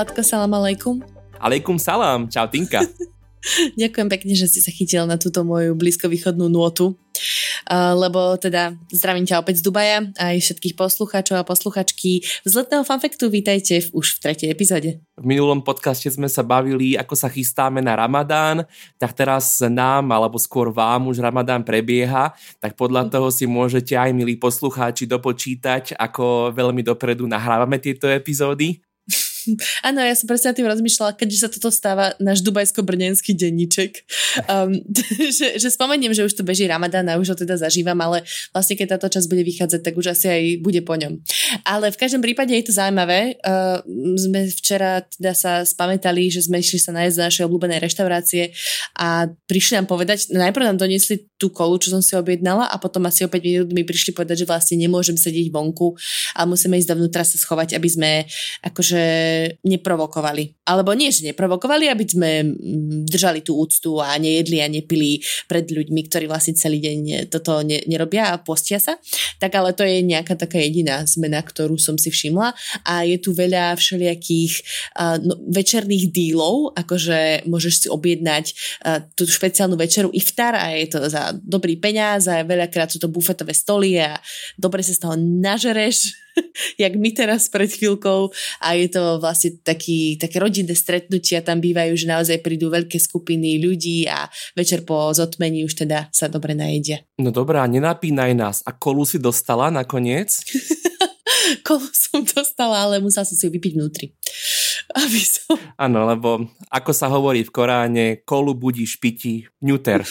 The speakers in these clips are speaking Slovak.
Vládko, salam aleikum. Aleikum salam, čau Tinka. Ďakujem pekne, že si sa chytil na túto moju blízkovýchodnú nôtu. Lebo teda zdravím ťa opäť z Dubaja aj všetkých poslucháčov a posluchačky z letného fanfektu vítajte v, už v tretej epizóde. V minulom podcaste sme sa bavili, ako sa chystáme na Ramadán, tak teraz nám, alebo skôr vám už Ramadán prebieha, tak podľa toho si môžete aj, milí poslucháči, dopočítať, ako veľmi dopredu nahrávame tieto epizódy. Áno, ja som presne tým rozmýšľala, keďže sa toto stáva náš dubajsko-brnenský denníček, um, že, že spomeniem, že už tu beží Ramadán a už ho teda zažívam, ale vlastne keď táto časť bude vychádzať, tak už asi aj bude po ňom. Ale v každom prípade je to zaujímavé. Uh, sme včera teda sa spamätali, že sme išli sa nájsť z našej obľúbenej reštaurácie a prišli nám povedať, najprv nám doniesli tú kolu, čo som si objednala a potom asi o 5 minút mi prišli povedať, že vlastne nemôžem sedieť vonku a musíme ísť dovnútra sa schovať, aby sme akože neprovokovali. Alebo nie, že neprovokovali, aby sme mm, držali tú úctu a nejedli a nepili pred ľuďmi, ktorí vlastne celý deň toto ne, nerobia a postia sa. Tak ale to je nejaká taká jediná zmena, ktorú som si všimla a je tu veľa všelijakých uh, no, večerných dílov, akože môžeš si objednať uh, tú špeciálnu večeru iftar a je to za dobrý peniaz a veľakrát sú to bufetové stoly a dobre sa z toho nažereš jak my teraz pred chvíľkou a je to vlastne taký, také rodinné stretnutia, tam bývajú, že naozaj prídu veľké skupiny ľudí a večer po zotmení už teda sa dobre najedia. No dobrá, nenapínaj nás. A kolu si dostala nakoniec? kolu som dostala, ale musela som si ju vypiť vnútri. Aby som... Áno, lebo ako sa hovorí v Koráne, kolu budí špiti ňuter.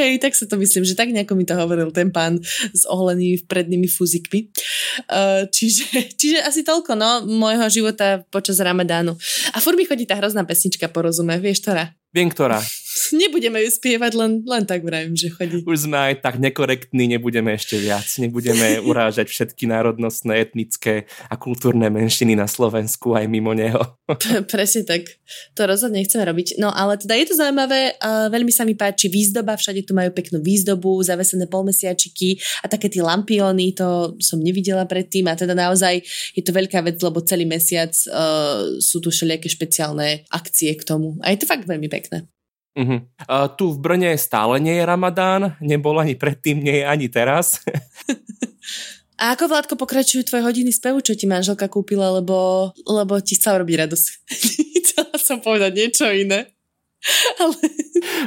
Hej, tak sa to myslím, že tak nejako mi to hovoril ten pán s ohlenými prednými fuzikmi. Uh, čiže, čiže asi toľko, no, môjho života počas Ramadánu. A furt mi chodí tá hrozná pesnička, porozume, vieš, ktorá? Viem, ktorá. Nebudeme ju spievať, len, len tak vravím, že chodí. Už sme aj tak nekorektní, nebudeme ešte viac. Nebudeme urážať všetky národnostné, etnické a kultúrne menšiny na Slovensku aj mimo neho. Presne tak. To rozhodne nechceme robiť. No ale teda je to zaujímavé, uh, veľmi sa mi páči výzdoba, všade tu majú peknú výzdobu, zavesené polmesiačiky a také tie lampiony, to som nevidela predtým a teda naozaj je to veľká vec, lebo celý mesiac uh, sú tu všelijaké špeciálne akcie k tomu. A je to fakt veľmi pekné. Uh-huh. Uh, tu v Brne stále nie je Ramadán, nebol ani predtým, nie je ani teraz. A ako Vládko pokračujú tvoje hodiny spevu, čo ti manželka kúpila, lebo, lebo ti chcela robiť radosť. Chcela som povedať niečo iné. Ale...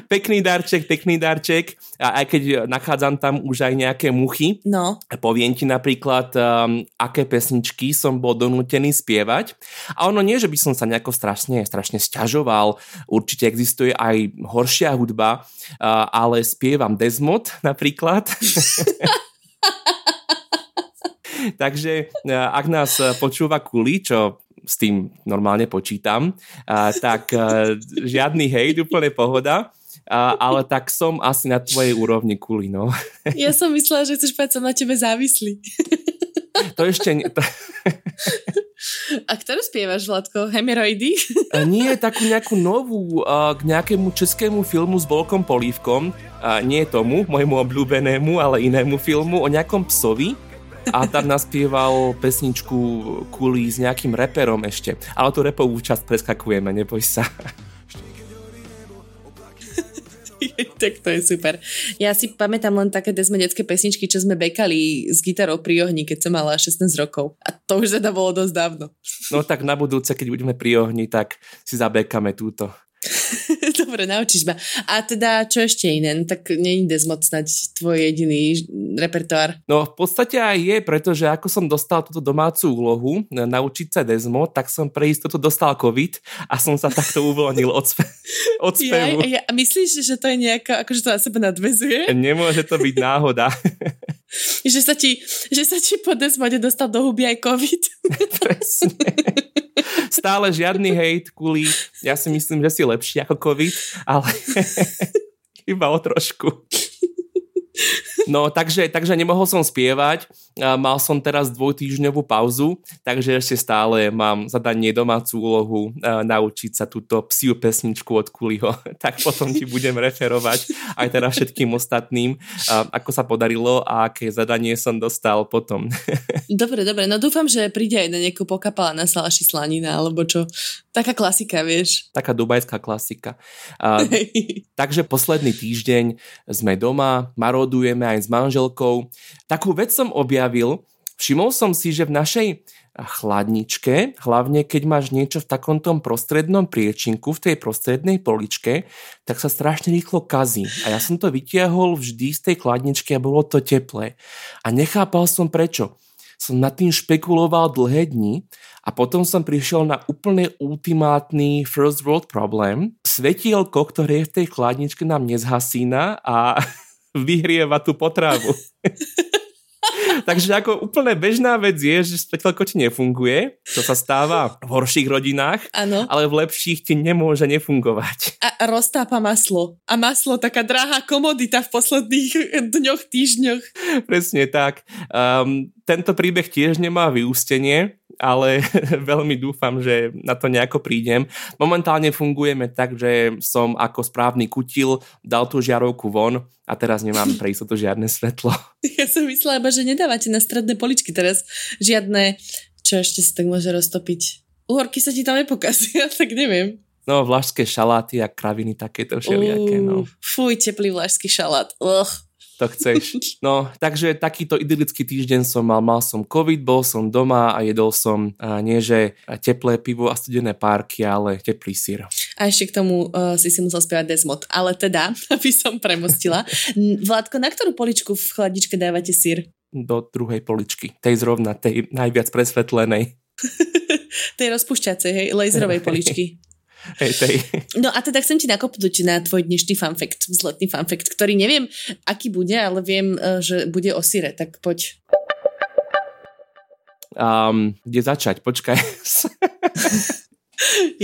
Pekný darček, pekný darček. A aj keď nachádzam tam už aj nejaké muchy, no. poviem ti napríklad, um, aké pesničky som bol donútený spievať. A ono nie, že by som sa nejako strašne, strašne stiažoval. Určite existuje aj horšia hudba, uh, ale spievam Desmod napríklad. Takže uh, ak nás počúva Kuli, čo s tým normálne počítam, a, tak a, žiadny hejt, úplne pohoda. A, ale tak som asi na tvojej úrovni kuli, no. Ja som myslela, že chceš povedať, som na tebe závislý. To ešte... Nie, to... A ktorú spievaš, Vladko? Hemeroidy? Nie, takú nejakú novú, k nejakému českému filmu s Volkom Polívkom. Nie tomu, môjmu obľúbenému, ale inému filmu o nejakom psovi, a tam naspieval pesničku Kuli s nejakým reperom ešte. Ale tú repovú časť preskakujeme, neboj sa. tak to je super. Ja si pamätám len také desmedecké pesničky, čo sme bekali s gitarou pri ohni, keď som mala 16 rokov. A to už teda bolo dosť dávno. No tak na budúce, keď budeme pri ohni, tak si zabekame túto. Dobre, naučíš ma. A teda, čo ešte iné? No, tak není Desmod snať tvoj jediný repertoár. No v podstate aj je, pretože ako som dostal túto domácu úlohu naučiť sa Desmod, tak som pre istotu dostal COVID a som sa takto uvoľnil od, spe- od spevu. Ja, ja, myslíš, že to je nejaká, akože to na sebe nadvezuje? Nemôže to byť náhoda. že, sa ti, že sa ti po Desmode dostal do huby aj COVID. Presne. Stále žiadny hejt kvôli, ja si myslím, že si lepší ako COVID, ale iba o trošku. No, takže, takže nemohol som spievať. Mal som teraz dvojtýždňovú pauzu, takže ešte stále mám zadanie domácu úlohu naučiť sa túto psiu pesničku od Kuliho. tak potom ti budem referovať aj teda všetkým ostatným, ako sa podarilo a aké zadanie som dostal potom. dobre, dobre. No dúfam, že príde aj na nejakú pokapala na salaši slanina, alebo čo. Taká klasika, vieš. Taká dubajská klasika. takže posledný týždeň sme doma, marodujeme aj s manželkou. Takú vec som objavil, všimol som si, že v našej chladničke, hlavne keď máš niečo v takomto prostrednom priečinku, v tej prostrednej poličke, tak sa strašne rýchlo kazí. A ja som to vytiahol vždy z tej chladničky a bolo to teplé. A nechápal som prečo. Som nad tým špekuloval dlhé dni a potom som prišiel na úplne ultimátny first world problém. Svetielko, ktoré je v tej chladničke nám nezhasína a vyhrieva tú potravu. Takže ako úplne bežná vec je, že svetelko ti nefunguje, to sa stáva v horších rodinách, ano. ale v lepších ti nemôže nefungovať. A roztápa maslo. A maslo, taká drahá komodita v posledných dňoch, týždňoch. Presne tak. Um, tento príbeh tiež nemá vyústenie, ale veľmi dúfam, že na to nejako prídem. Momentálne fungujeme tak, že som ako správny kutil dal tú žiarovku von a teraz nemám pre istotu žiadne svetlo. Ja som myslela, že nedávate na stredné poličky teraz žiadne, čo ešte sa tak môže roztopiť. Uhorky sa ti tam nepokazia, tak neviem. No, vlašské šaláty a kraviny takéto všelijaké, no. Fuj, teplý vlašský šalát. Ugh to chceš. No, takže takýto idylický týždeň som mal. Mal som COVID, bol som doma a jedol som a nie že teplé pivo a studené párky, ale teplý sír. A ešte k tomu uh, si si musel spievať Desmod. Ale teda, aby som premostila. Vládko, na ktorú poličku v chladničke dávate sír? Do druhej poličky. Tej zrovna, tej najviac presvetlenej. tej rozpušťacej, hej, laserovej poličky. Hej, tej. No a teda chcem ti nakopnúť na tvoj dnešný fanfakt, vzletný fanfakt, ktorý neviem, aký bude, ale viem, e, že bude o syre, tak poď. Um, kde začať? Počkaj.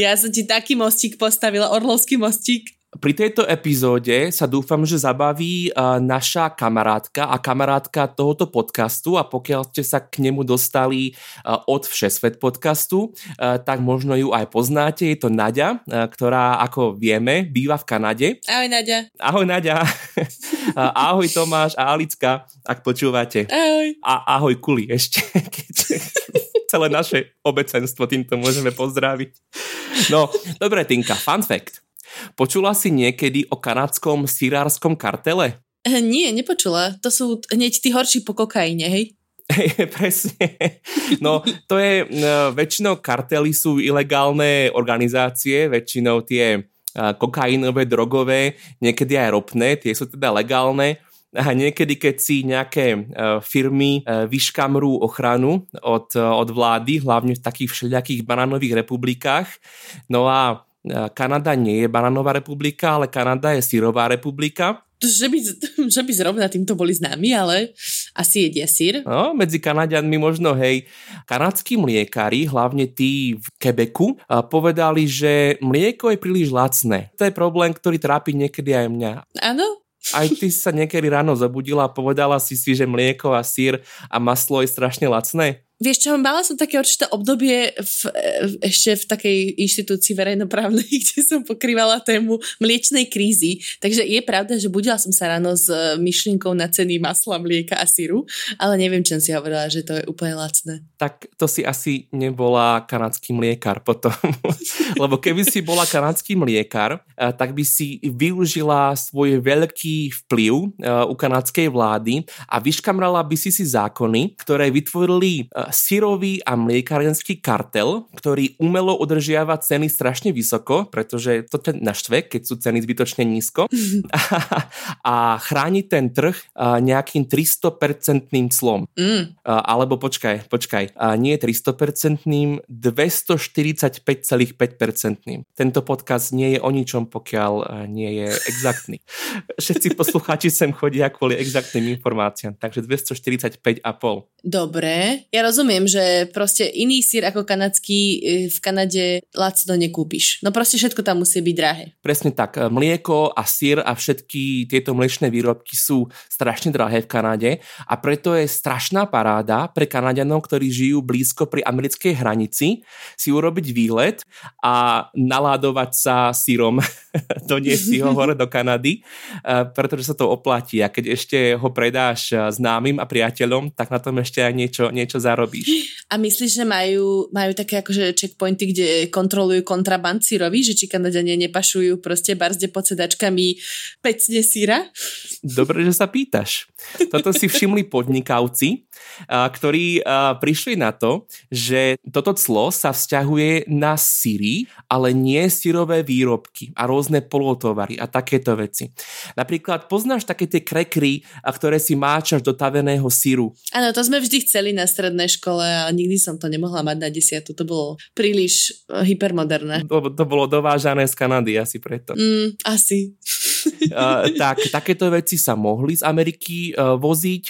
ja som ti taký mostík postavila, orlovský mostík. Pri tejto epizóde sa dúfam, že zabaví naša kamarátka a kamarátka tohoto podcastu a pokiaľ ste sa k nemu dostali od Všesvet podcastu, tak možno ju aj poznáte. Je to Nadia, uh, ktorá, ako vieme, býva v Kanade. Ahoj Nadia. Ahoj Nadia. ahoj Tomáš a Alicka, ak počúvate. Ahoj. A ahoj Kuli ešte. celé naše obecenstvo týmto môžeme pozdraviť. No, dobre, Tinka, fun fact. Počula si niekedy o kanadskom sirárskom kartele? Eh, nie, nepočula. To sú hneď tí horší po kokaine, hej? Presne. No, to je, no, väčšinou kartely sú ilegálne organizácie, väčšinou tie uh, kokainové, drogové, niekedy aj ropné, tie sú teda legálne. A niekedy, keď si nejaké firmy vyškamrú ochranu od, od vlády, hlavne v takých všelijakých banánových republikách, no a Kanada nie je bananová republika, ale Kanada je sírová republika. Že by, že by zrovna týmto boli známi, ale asi jedia sír. No, medzi Kanadianmi možno, hej. Kanadskí mliekári, hlavne tí v Quebecu, povedali, že mlieko je príliš lacné. To je problém, ktorý trápi niekedy aj mňa. Áno, aj ty sa niekedy ráno zabudila a povedala si si, že mlieko a sír a maslo je strašne lacné? Vieš čo, mala som také určité obdobie v, v, ešte v takej inštitúcii verejnoprávnej, kde som pokrývala tému mliečnej krízy. Takže je pravda, že budila som sa ráno s e, myšlienkou na ceny masla, mlieka a síru, ale neviem, čo si hovorila, že to je úplne lacné. Tak to si asi nebola kanadský mliekar potom. Lebo keby si bola kanadský mliekar, e, tak by si využila svoj veľký vplyv e, u kanadskej vlády a vyškamrala by si si zákony, ktoré vytvorili syrový a mliekárenský kartel, ktorý umelo udržiava ceny strašne vysoko, pretože to ten naštve, keď sú ceny zbytočne nízko a, a chráni ten trh nejakým 300% clom. Mm. Alebo počkaj, počkaj, nie 300%, 245,5%. Tento podcast nie je o ničom, pokiaľ nie je exaktný. Všetci poslucháči sem chodia kvôli exaktným informáciám, takže 245,5. Dobre, ja rozumiem rozumiem, že proste iný sír ako kanadský e, v Kanade lacno nekúpiš. No proste všetko tam musí byť drahé. Presne tak. Mlieko a sír a všetky tieto mliečne výrobky sú strašne drahé v Kanade a preto je strašná paráda pre Kanadianov, ktorí žijú blízko pri americkej hranici, si urobiť výlet a naládovať sa sírom. Doniesť si ho hore do Kanady, e, pretože sa to oplatí a keď ešte ho predáš známym a priateľom, tak na tom ešte aj niečo, niečo zarobíš. A myslíš, že majú, majú také akože checkpointy, kde kontrolujú kontraband sírový, že či Kanadania nepašujú proste barzde pod sedačkami pecne síra? Dobre, že sa pýtaš. Toto si všimli podnikavci, ktorí prišli na to, že toto clo sa vzťahuje na síry, ale nie sírové výrobky a rôzne polotovary a takéto veci. Napríklad poznáš také tie krekry, ktoré si máčaš do taveného síru. Áno, to sme vždy chceli na strednej škole a nikdy som to nemohla mať na desiatu. To bolo príliš eh, hypermoderné. To, to bolo dovážané z Kanady asi preto. Mm, asi. uh, tak, takéto veci sa mohli z Ameriky uh, voziť,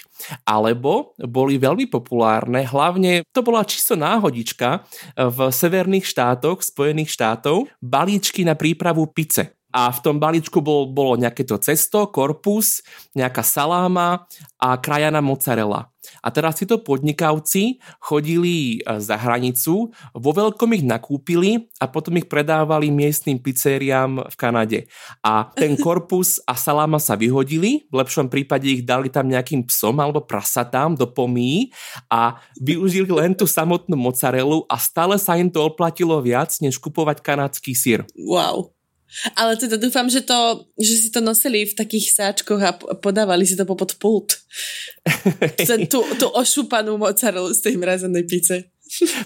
alebo boli veľmi populárne, hlavne to bola čisto náhodička v severných štátoch, Spojených štátov, balíčky na prípravu pice a v tom balíčku bol, bolo nejaké to cesto, korpus, nejaká saláma a krajana mozzarella. A teraz títo podnikavci chodili e, za hranicu, vo veľkom ich nakúpili a potom ich predávali miestnym pizzeriám v Kanade. A ten korpus a saláma sa vyhodili, v lepšom prípade ich dali tam nejakým psom alebo prasatám do pomí a využili len tú samotnú mozzarellu a stále sa im to oplatilo viac, než kupovať kanadský sír. Wow. Ale teda dúfam, že, to, že si to nosili v takých sáčkoch a podávali si to popod pult. tú, tú ošúpanú mozzarellu z tej mrazenej pice.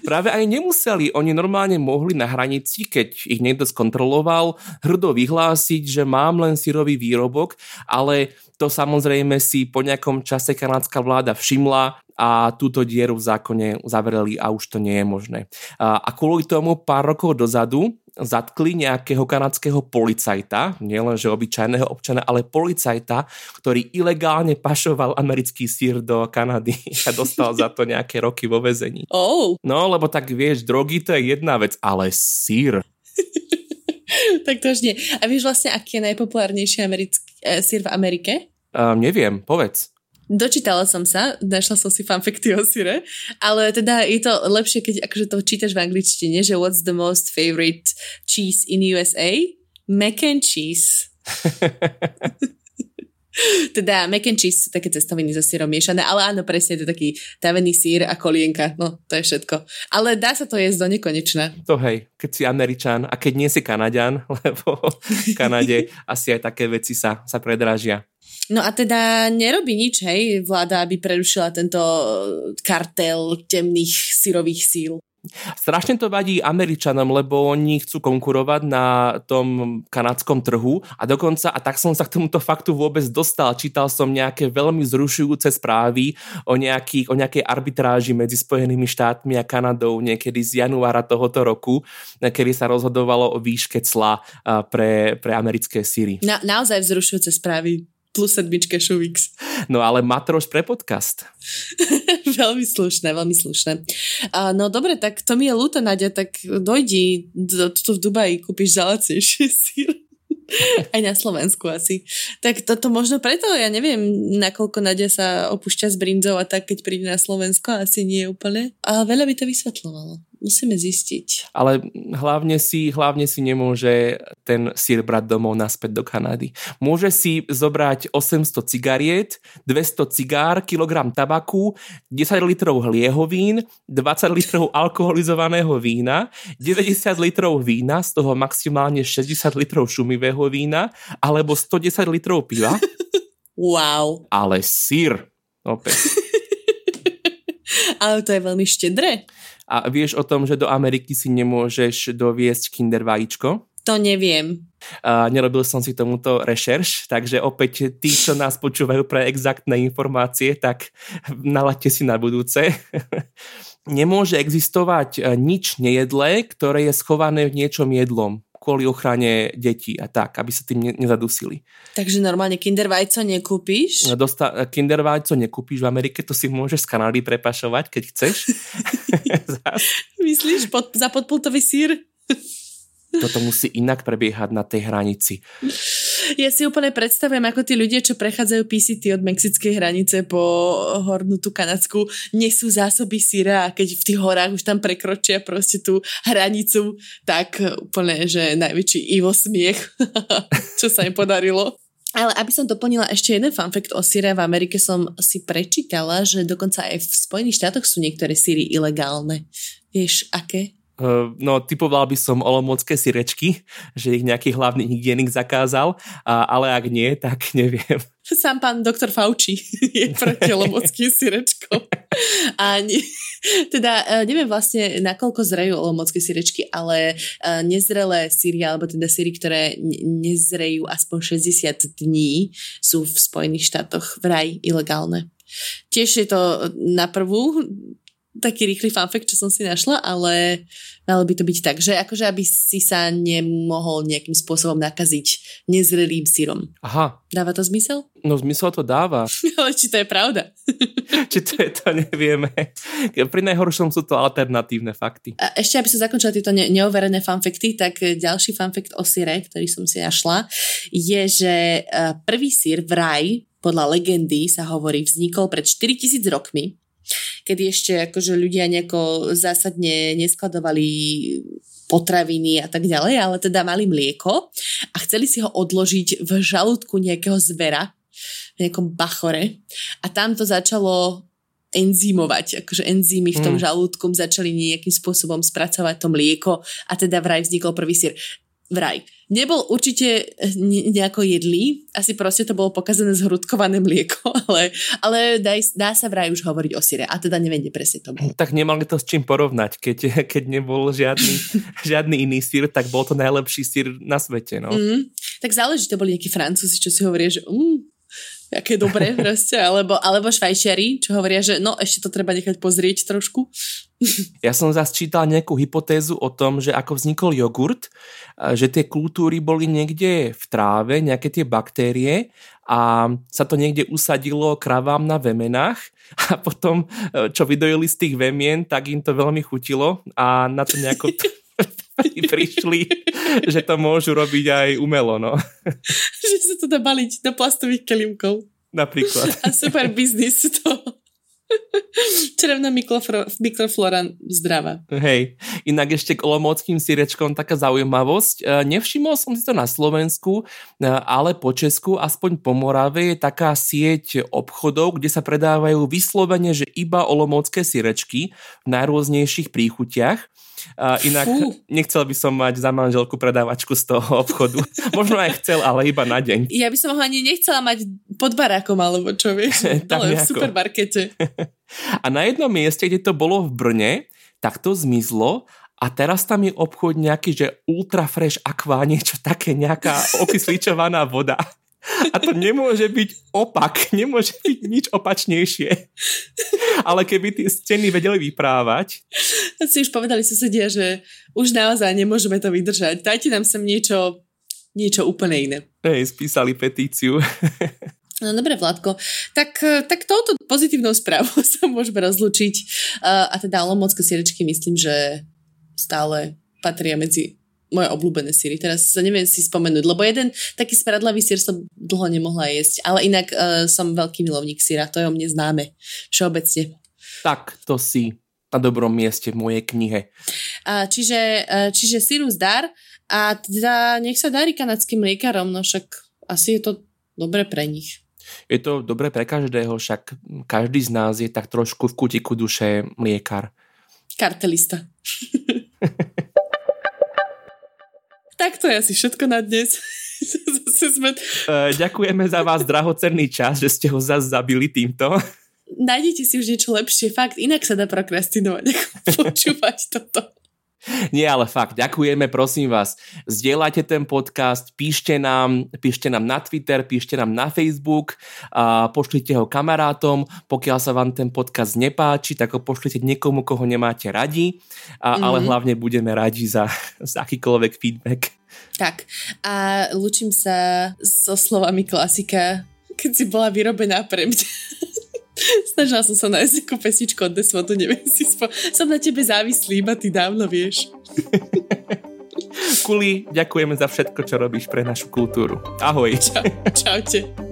Práve aj nemuseli. Oni normálne mohli na hranici, keď ich niekto skontroloval, hrdo vyhlásiť, že mám len sírový výrobok, ale to samozrejme si po nejakom čase kanadská vláda všimla a túto dieru v zákone zavreli a už to nie je možné. A kvôli tomu pár rokov dozadu zatkli nejakého kanadského policajta, nielenže obyčajného občana, ale policajta, ktorý ilegálne pašoval americký sír do Kanady a dostal za to nejaké roky vo vezení. Oh. No, lebo tak vieš, drogy to je jedna vec, ale sír. tak to už nie. A vieš vlastne, aký je najpopulárnejší americký, e, sír v Amerike? Um, neviem, povedz. Dočítala som sa, našla som si fanfekty o syre, ale teda je to lepšie, keď akože to čítaš v angličtine, že what's the most favorite cheese in USA? Mac and cheese. teda mac and cheese sú také cestoviny so sírom miešané, ale áno, presne, to je taký tavený sír a kolienka, no to je všetko. Ale dá sa to jesť do nekonečna. To hej, keď si Američan a keď nie si Kanaďan, lebo v Kanade asi aj také veci sa, sa predražia. No a teda nerobí nič, hej, vláda, aby prerušila tento kartel temných syrových síl. Strašne to vadí Američanom, lebo oni chcú konkurovať na tom kanadskom trhu a dokonca, a tak som sa k tomuto faktu vôbec dostal, čítal som nejaké veľmi zrušujúce správy o, nejakých, o nejakej arbitráži medzi Spojenými štátmi a Kanadou niekedy z januára tohoto roku, kedy sa rozhodovalo o výške cla pre, pre americké síry. Na, naozaj vzrušujúce správy plus sedmička Šuvix. No ale Matroš pre podcast. veľmi slušné, veľmi slušné. Uh, no dobre, tak to mi je ľúto, Nadia, tak dojdi do, tu v Dubaji, kúpiš za sír. Aj na Slovensku asi. Tak toto možno preto, ja neviem, nakoľko Nadia sa opúšťa s brinzou a tak, keď príde na Slovensko, asi nie je úplne. Ale veľa by to vysvetľovalo musíme zistiť. Ale hlavne si, hlavne si nemôže ten sír brať domov naspäť do Kanady. Môže si zobrať 800 cigariet, 200 cigár, kilogram tabaku, 10 litrov hliehovín, 20 litrov alkoholizovaného vína, 90 litrov vína, z toho maximálne 60 litrov šumivého vína, alebo 110 litrov piva. Wow. Ale sír, opäť. Ale to je veľmi štedré. A vieš o tom, že do Ameriky si nemôžeš doviesť kinder vajíčko? To neviem. Uh, nerobil som si tomuto rešerš, takže opäť tí, čo nás počúvajú pre exaktné informácie, tak nalaďte si na budúce. Nemôže existovať e, nič nejedlé, ktoré je schované v niečom jedlom kvôli ochrane detí a tak, aby sa tým ne- nezadusili. Takže normálne Kinder vajco nekúpiš? Dosta- Kinder vajco nekúpiš v Amerike, to si môžeš z Kanady prepašovať, keď chceš. Myslíš pod, za podpultový sír? Toto musí inak prebiehať na tej hranici. Ja si úplne predstavujem, ako tí ľudia, čo prechádzajú PCT od mexickej hranice po hornú tú kanadsku, nesú zásoby síra a keď v tých horách už tam prekročia proste tú hranicu, tak úplne, že najväčší Ivo smiech, čo sa im podarilo. Ale aby som doplnila ešte jeden fun fact o síre, v Amerike som si prečítala, že dokonca aj v Spojených štátoch sú niektoré síry ilegálne. Vieš, aké? Uh, no, typoval by som olomocké sirečky, že ich nejaký hlavný hygienik zakázal, ale ak nie, tak neviem. Sám pán doktor Fauci je proti olomockým sirečkom. A nie, teda e, neviem vlastne, nakoľko zrejú olomocké sirečky, ale e, nezrelé síry, alebo teda síry, ktoré nezrejú aspoň 60 dní, sú v Spojených štátoch vraj ilegálne. Tiež je to na prvú taký rýchly fanfakt, čo som si našla, ale malo by to byť tak, že akože aby si sa nemohol nejakým spôsobom nakaziť nezrelým sírom. Aha. Dáva to zmysel? No zmysel to dáva. ale či to je pravda? či to je to, nevieme. Pri najhoršom sú to alternatívne fakty. A ešte, aby som zakončila tieto ne- neoverené fanfakty, tak ďalší fanfakt o síre, ktorý som si našla, je, že eh, prvý sír v raj podľa legendy sa hovorí, vznikol pred 4000 rokmi kedy ešte akože ľudia nejako zásadne neskladovali potraviny a tak ďalej, ale teda mali mlieko a chceli si ho odložiť v žalúdku nejakého zvera, v nejakom bachore a tam to začalo enzymovať, akože enzymy v tom mm. žalúdku začali nejakým spôsobom spracovať to mlieko a teda vraj vznikol prvý sír vraj. Nebol určite nejako jedlý, asi proste to bolo pokazané zhrudkované mlieko, ale, ale dá, dá sa vraj už hovoriť o syre a teda neviem, kde presne to bolo. Tak nemali to s čím porovnať, keď, keď nebol žiadny, žiadny iný sír, tak bol to najlepší sír na svete. No. Mm, tak záleží, to boli nejakí francúzi, čo si hovoria, že mm, aké dobré proste, alebo, alebo švajčiari, čo hovoria, že no ešte to treba nechať pozrieť trošku. Ja som zase čítal nejakú hypotézu o tom, že ako vznikol jogurt, že tie kultúry boli niekde v tráve, nejaké tie baktérie a sa to niekde usadilo kravám na vemenách a potom, čo vydojili z tých vemien, tak im to veľmi chutilo a na to nejako prišli, že to môžu robiť aj umelo, no. že sa to dá baliť do plastových kelímkov. Napríklad. A super biznis to. Čerevná mikroflora zdravá. Hej, inak ešte k olomouckým sírečkom taká zaujímavosť. E, nevšimol som si to na Slovensku, e, ale po Česku, aspoň po Morave, je taká sieť obchodov, kde sa predávajú vyslovene, že iba olomoucké sírečky v najrôznejších príchutiach. Uh, inak Fú. nechcel by som mať za manželku predávačku z toho obchodu. Možno aj chcel, ale iba na deň. Ja by som ho ani nechcela mať pod barákom, alebo čo vieš, ale v supermarkete. A na jednom mieste, kde to bolo v Brne, tak to zmizlo a teraz tam je obchod nejaký, že ultra fresh aqua, niečo také, nejaká okysličovaná voda. A to nemôže byť opak, nemôže byť nič opačnejšie. Ale keby tie steny vedeli vyprávať. A si už povedali susedia, že už naozaj nemôžeme to vydržať. Dajte nám sem niečo, niečo úplne iné. Hej, spísali petíciu. No dobre, Vládko. Tak, tak touto pozitívnou správou sa môžeme rozlučiť. A teda Olomoucké sierečky myslím, že stále patria medzi moje obľúbené síry. Teraz sa neviem si spomenúť, lebo jeden taký spradlavý sír som dlho nemohla jesť, ale inak uh, som veľký milovník síra, to je o mne známe všeobecne. Tak, to si na dobrom mieste v mojej knihe. Uh, čiže, uh, čiže síru zdar a teda nech sa darí kanadským liekárom, no však asi je to dobre pre nich. Je to dobre pre každého, však každý z nás je tak trošku v kutiku duše liekar. Kartelista. Tak to je asi všetko na dnes. sme... Uh, ďakujeme za vás drahocenný čas, že ste ho zase zabili týmto. Nájdete si už niečo lepšie, fakt, inak sa dá prokrastinovať, ako počúvať toto. Nie, ale fakt, ďakujeme, prosím vás. Zdieľajte ten podcast, píšte nám, píšte nám na Twitter, píšte nám na Facebook, a pošlite ho kamarátom, pokiaľ sa vám ten podcast nepáči, tak ho pošlite niekomu, koho nemáte radi, a, mm-hmm. ale hlavne budeme radi za, za akýkoľvek feedback. Tak, a lučím sa so slovami klasika, keď si bola vyrobená pre mňa. Snažila som sa nájsť ako pesničku od Desmotu, neviem si spo... Som na tebe závislý, iba ty dávno vieš. Kuli, ďakujeme za všetko, čo robíš pre našu kultúru. Ahoj. Čau, čaute.